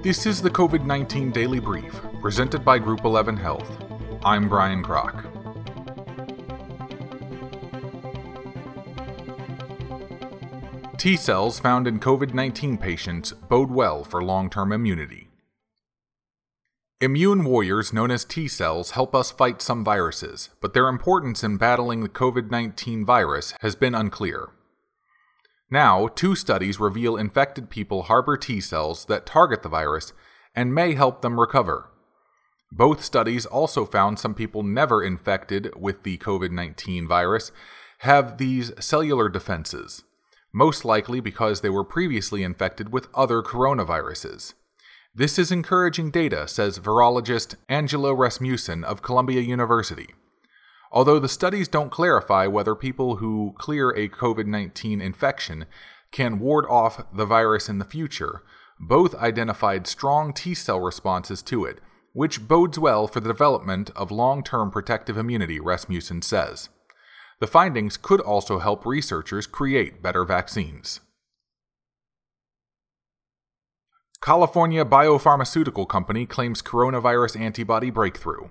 This is the COVID 19 Daily Brief, presented by Group 11 Health. I'm Brian Kroc. T cells found in COVID 19 patients bode well for long term immunity. Immune warriors known as T cells help us fight some viruses, but their importance in battling the COVID 19 virus has been unclear. Now, two studies reveal infected people harbor T cells that target the virus and may help them recover. Both studies also found some people never infected with the COVID 19 virus have these cellular defenses, most likely because they were previously infected with other coronaviruses. This is encouraging data, says virologist Angela Rasmussen of Columbia University. Although the studies don't clarify whether people who clear a COVID 19 infection can ward off the virus in the future, both identified strong T cell responses to it, which bodes well for the development of long term protective immunity, Rasmussen says. The findings could also help researchers create better vaccines. California biopharmaceutical company claims coronavirus antibody breakthrough.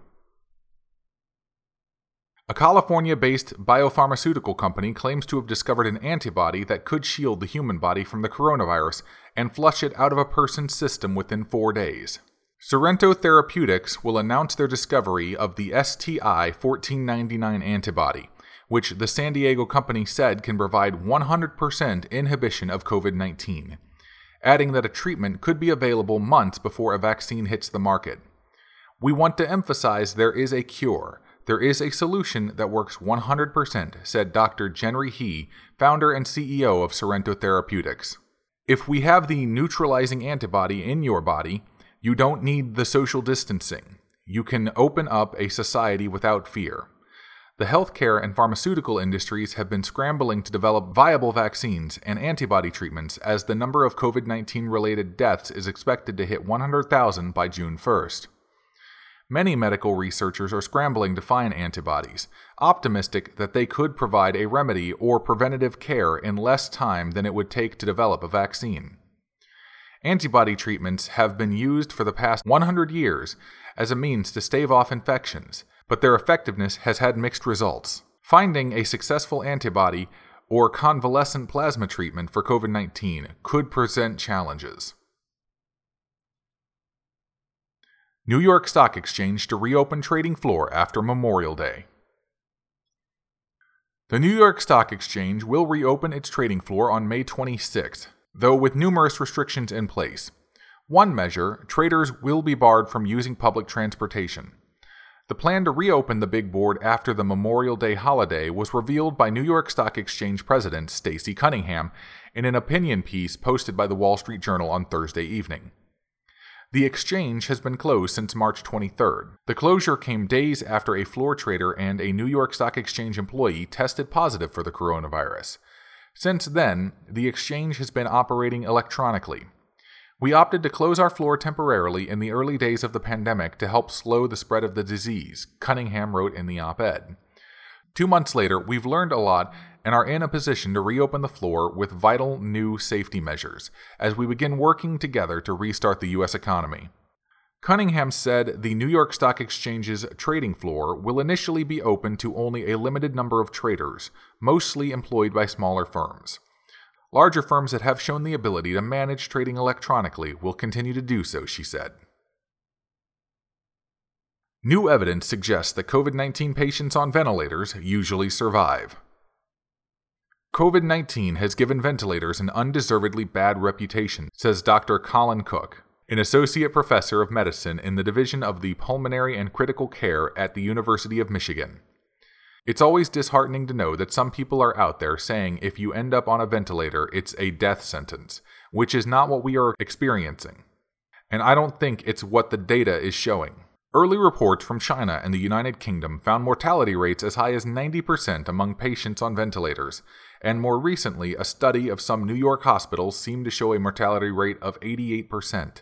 A California based biopharmaceutical company claims to have discovered an antibody that could shield the human body from the coronavirus and flush it out of a person's system within four days. Sorrento Therapeutics will announce their discovery of the STI 1499 antibody, which the San Diego company said can provide 100% inhibition of COVID 19, adding that a treatment could be available months before a vaccine hits the market. We want to emphasize there is a cure there is a solution that works 100%, said Dr. Henry Ji, founder and CEO of Sorrento Therapeutics. If we have the neutralizing antibody in your body, you don't need the social distancing. You can open up a society without fear. The healthcare and pharmaceutical industries have been scrambling to develop viable vaccines and antibody treatments as the number of COVID 19 related deaths is expected to hit 100,000 by June 1st. Many medical researchers are scrambling to find antibodies, optimistic that they could provide a remedy or preventative care in less time than it would take to develop a vaccine. Antibody treatments have been used for the past 100 years as a means to stave off infections, but their effectiveness has had mixed results. Finding a successful antibody or convalescent plasma treatment for COVID 19 could present challenges. New York Stock Exchange to reopen trading floor after Memorial Day. The New York Stock Exchange will reopen its trading floor on May 26th, though with numerous restrictions in place. One measure traders will be barred from using public transportation. The plan to reopen the big board after the Memorial Day holiday was revealed by New York Stock Exchange President Stacey Cunningham in an opinion piece posted by the Wall Street Journal on Thursday evening. The exchange has been closed since March 23rd. The closure came days after a floor trader and a New York Stock Exchange employee tested positive for the coronavirus. Since then, the exchange has been operating electronically. We opted to close our floor temporarily in the early days of the pandemic to help slow the spread of the disease, Cunningham wrote in the op ed. Two months later, we've learned a lot and are in a position to reopen the floor with vital new safety measures as we begin working together to restart the U.S. economy. Cunningham said the New York Stock Exchange's trading floor will initially be open to only a limited number of traders, mostly employed by smaller firms. Larger firms that have shown the ability to manage trading electronically will continue to do so, she said. New evidence suggests that COVID 19 patients on ventilators usually survive. COVID 19 has given ventilators an undeservedly bad reputation, says Dr. Colin Cooke, an associate professor of medicine in the Division of the Pulmonary and Critical Care at the University of Michigan. It's always disheartening to know that some people are out there saying if you end up on a ventilator, it's a death sentence, which is not what we are experiencing. And I don't think it's what the data is showing. Early reports from China and the United Kingdom found mortality rates as high as 90% among patients on ventilators, and more recently, a study of some New York hospitals seemed to show a mortality rate of 88%.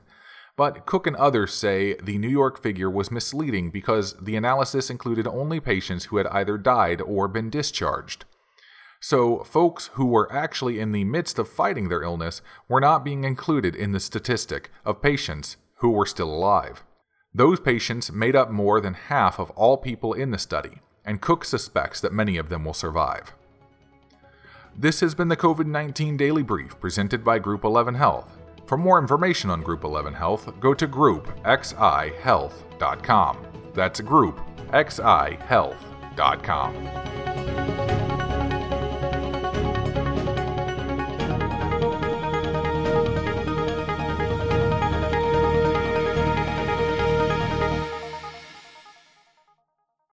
But Cooke and others say the New York figure was misleading because the analysis included only patients who had either died or been discharged. So, folks who were actually in the midst of fighting their illness were not being included in the statistic of patients who were still alive. Those patients made up more than half of all people in the study, and Cooke suspects that many of them will survive. This has been the COVID 19 Daily Brief presented by Group 11 Health. For more information on Group 11 Health, go to groupxihealth.com. That's groupxihealth.com.